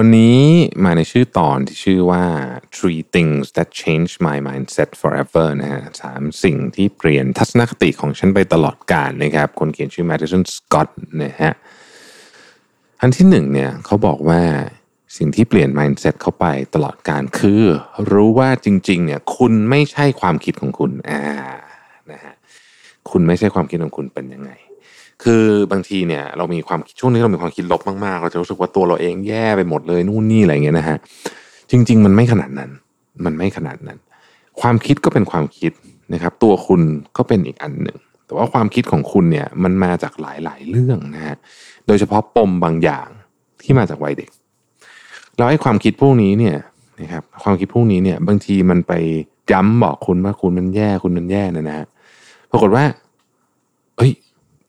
วันนี้มาในชื่อตอนที่ชื่อว่า three things that Change my mindset forever นะฮะสามสิ่งที่เปลี่ยนทัศนคติของฉันไปตลอดกาลนะครับ คนเขียนชื่อ Madison Scott นะฮะอันที่หนึ่งเนี่ยเขาบอกว่าสิ่งที่เปลี่ยน mindset เข้าไปตลอดการคือ รู้ว่าจริง ๆ เนี่ย คุณไม่ใช่ความคิดของคุณอ่านะฮะคุณไม่ใช่ความคิดของคุณเป็นยังไง คือบางทีเนี่ยเรามีความช่วงนี้เรามีความคิดลบมากๆ เราจะรู้สึกว่าตัวเราเองแย่ไปหมดเลยนู่นนี่อะไรเงี้ยนะฮะจริง ๆ มันไม่ขนาดนั้น มันไม่ขนาดนั้น ความคิดก็เป็นความคิดนะครับ ตัวคุณก็เป็นอีกอันหนึ่งแต่ว่าความคิดของคุณเนี่ยมันมาจากหลายๆเรื่องนะฮะโดยเฉพาะปมบางอย่างที่มาจากวัยเด็กแล้วไอ้ความคิดพวกนี้เนี่ยนะครับความคิดพวกนี้เนี่ย บางทีมันไปย้ำบอกคุณว่าคุณมันแย่คุณมันแย่นะนะฮะปรากฏว่า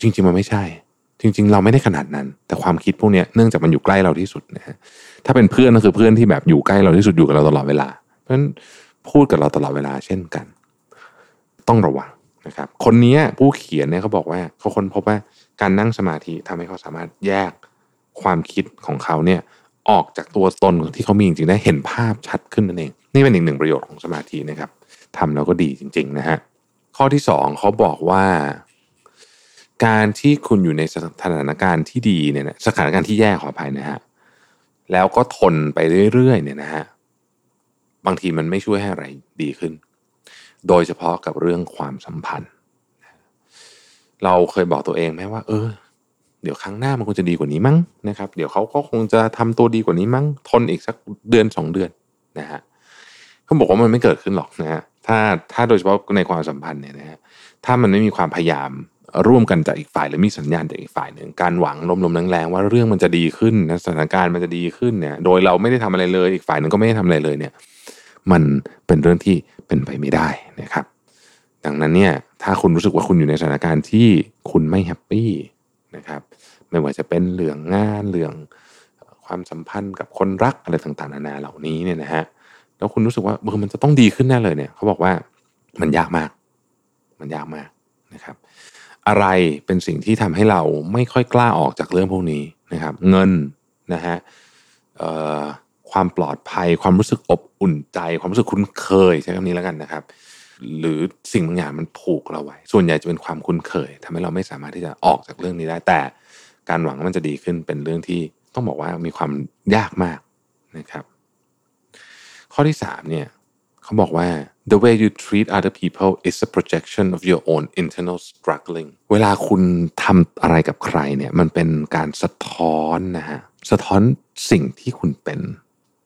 จริง ๆ มันไม่ใช่ จริง ๆ เราไม่ได้ขนาดนั้น แต่ความคิดพวกนี้เนื่องจากมันอยู่ใกล้เราที่สุดนะฮะถ้าเป็นเพื่อนก็คือเพื่อนที่แบบอยู่ใกล้เราที่สุดอยู่กับเราตลอดเวลา เพราะฉะนั้นพูดกับเราตลอดเวลาเช่นกัน ต้องระวังนะครับ คนนี้ผู้เขียนเนี่ยเขาบอกว่าเขาค้นพบว่าการนั่งสมาธิทำให้เขาสามารถแยกความคิดของเขาเนี่ยออกจากตัวตนที่เขามีจริงๆได้เห็นภาพชัดขึ้นนั่นเอง นี่เป็นอีกหนึ่งประโยชน์ของสมาธินะครับทำแล้วก็ดีจริง ๆ นะฮะข้อที่สองเขาบอกว่า การที่คุณอยู่ในสถานการณ์ที่ดีเนี่ยนะสถานการณ์ที่แย่ขออภัยนะฮะแล้วก็ทนไปเรื่อยๆเนี่ยนะฮะบางทีมันไม่ช่วยให้อะไรดีขึ้น โดยเฉพาะกับเรื่องความสัมพันธ์ เราเคยบอกตัวเองไหมว่า เออ เดี๋ยวครั้งหน้ามันคงจะดีกว่านี้มั้งนะครับ เดี๋ยวเขาก็คงจะทำตัวดีกว่านี้มั้ง ทนอีกสักเดือนสองเดือนนะฮะเขาบอกว่ามันไม่เกิดขึ้นหรอกนะฮะถ้าถ้าโดยเฉพาะในความสัมพันธ์เนี่ยนะฮะถ้ามันไม่มีความพยายาม ร่วมกันจากอีกฝ่ายหรือมีสัญญาณจากอีกฝ่ายหนึ่งการหวังลมๆแรงๆว่าเรื่องมันจะดีขึ้นนะสถานการณ์มันจะดีขึ้นเนี่ยโดยเราไม่ได้ทำอะไรเลย อีกฝ่ายหนึ่งก็ไม่ได้ทำอะไรเลยเนี่ยมันเป็นเรื่องที่เป็นไปไม่ได้นะครับ ดังนั้นเนี่ยถ้าคุณรู้สึกว่าคุณอยู่ในสถานการณ์ที่คุณไม่แฮปปี้นะครับไม่ว่าจะเป็นเรื่องงานเรื่องความสัมพันธ์กับคนรักอะไรต่างๆนานาเหล่านี้เนี่ยนะฮะแล้วคุณรู้สึกว่าเออมันจะต้องดีขึ้นแน่เลยเนี่ยเขาบอกว่ามันยากมาก มันยากมากนะครับ อะไรเป็นสิ่งที่ทำให้เราไม่ค่อยกล้าออกจากเรื่องพวกนี้นะครับ เงินนะฮะความปลอดภัย ความรู้สึกอบอุ่นใจ ความรู้สึกคุ้นเคยใช้คำนี้แล้วกันนะครับ หรือสิ่งบางอย่างมันผูกเราไว้ ส่วนใหญ่จะเป็นความคุ้นเคยทำให้เราไม่สามารถที่จะออกจากเรื่องนี้ได้ แต่การหวังว่ามันจะดีขึ้นเป็นเรื่องที่ต้องบอกว่ามีความยากมากนะครับ ข้อที่สามเนี่ย เขาบอกว่า the way you treat other people is a projection of your own internal struggling เวลาคุณทำอะไรกับใครเนี่ยมันเป็นการสะท้อนนะฮะสะท้อนสิ่งที่คุณเป็น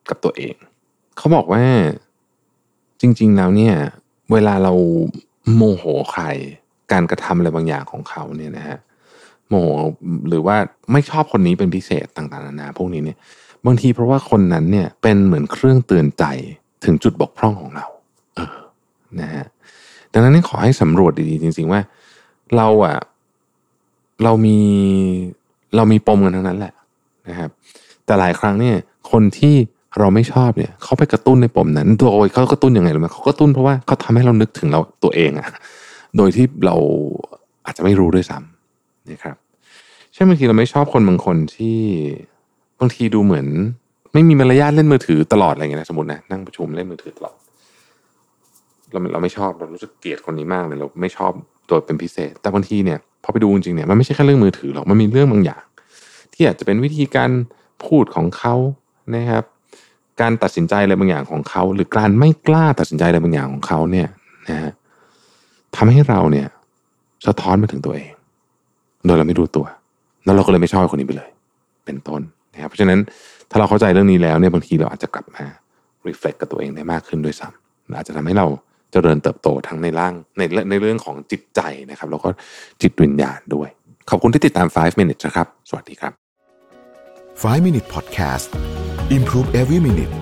กับตัวเอง เขาบอกว่าจริง ๆ แล้วเนี่ยเวลาเราโมโหใคร การกระทำอะไรบางอย่างของเขาเนี่ยนะฮะโมโหหรือว่าไม่ชอบคนนี้เป็นพิเศษต่างๆนานาพวกนี้เนี่ยบางทีเพราะว่าคนนั้นเนี่ยเป็นเหมือนเครื่องเตือนใจ ถึงจุดบกพร่องของเรา เออนะฮะดังนั้นขอให้สำรวจดีๆจริง ๆ ว่า เราอะเรามีเรามีปมกันทั้งนั้นแหละนะครับ แต่หลายครั้งเนี่ย คนที่เราไม่ชอบเนี่ยเขาไปกระตุ้นในปมนั้นตัวโอยเขากระตุ้นยังไงรู้ไหมเขากระตุ้นเพราะว่าเขาทำให้เรานึกถึงเราตัวเองอะโดยที่เราอาจจะไม่รู้ด้วยซ้ำนะครับเช่นบางทีเราไม่ชอบคนบางคนที่บางทีดูเหมือน ไม่มีมารยาทเล่นมือถือตลอดอะไรเงี้ยนะสมมตินะนั่งประชุมเล่นมือถือตลอดเราเราไม่ชอบเรารู้สึกเกลียดคนนี้มากเลยเราไม่ชอบโดยเป็นพิเศษ แต่บางทีเนี่ยพอไปดูจริงๆเนี่ยมันไม่ใช่แค่เรื่องมือถือหรอกมันมีเรื่องบางอย่าง ที่อาจจะเป็นวิธีการพูดของเขานะครับ การตัดสินใจอะไรบางอย่างของเขา หรือการไม่กล้าตัดสินใจอะไรบางอย่างของเขาเนี่ยนะฮะทำให้เราเนี่ย สะท้อนมาถึงตัวเอง โดยเราไม่รู้ตัว แล้วเราก็เลยไม่ชอบคนนี้ไปเลย เป็นต้น นะครับเพราะฉะนั้นถ้าเราเข้าใจเรื่องนี้แล้วเนี่ยบางทีเราอาจจะกลับมา reflect กับตัวเองได้มากขึ้นด้วยซ้ำอาจจะทำให้เราเจริญเติบโตทั้งในร่างในในเรื่องของจิตใจนะครับ แล้วก็จิตวิญญาณด้วย ขอบคุณที่ติดตาม 5 minutes นะครับ สวัสดีครับ 5 Minute Podcast Improve Every Minute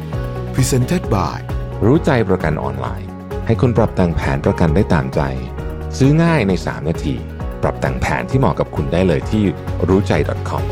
Presented by รู้ใจประกันออนไลน์ ให้คุณปรับแต่งแผนประกันได้ตามใจ ซื้อง่ายใน 3 นาที ปรับแต่งแผนที่เหมาะกับคุณได้เลยที่รู้ใจ .com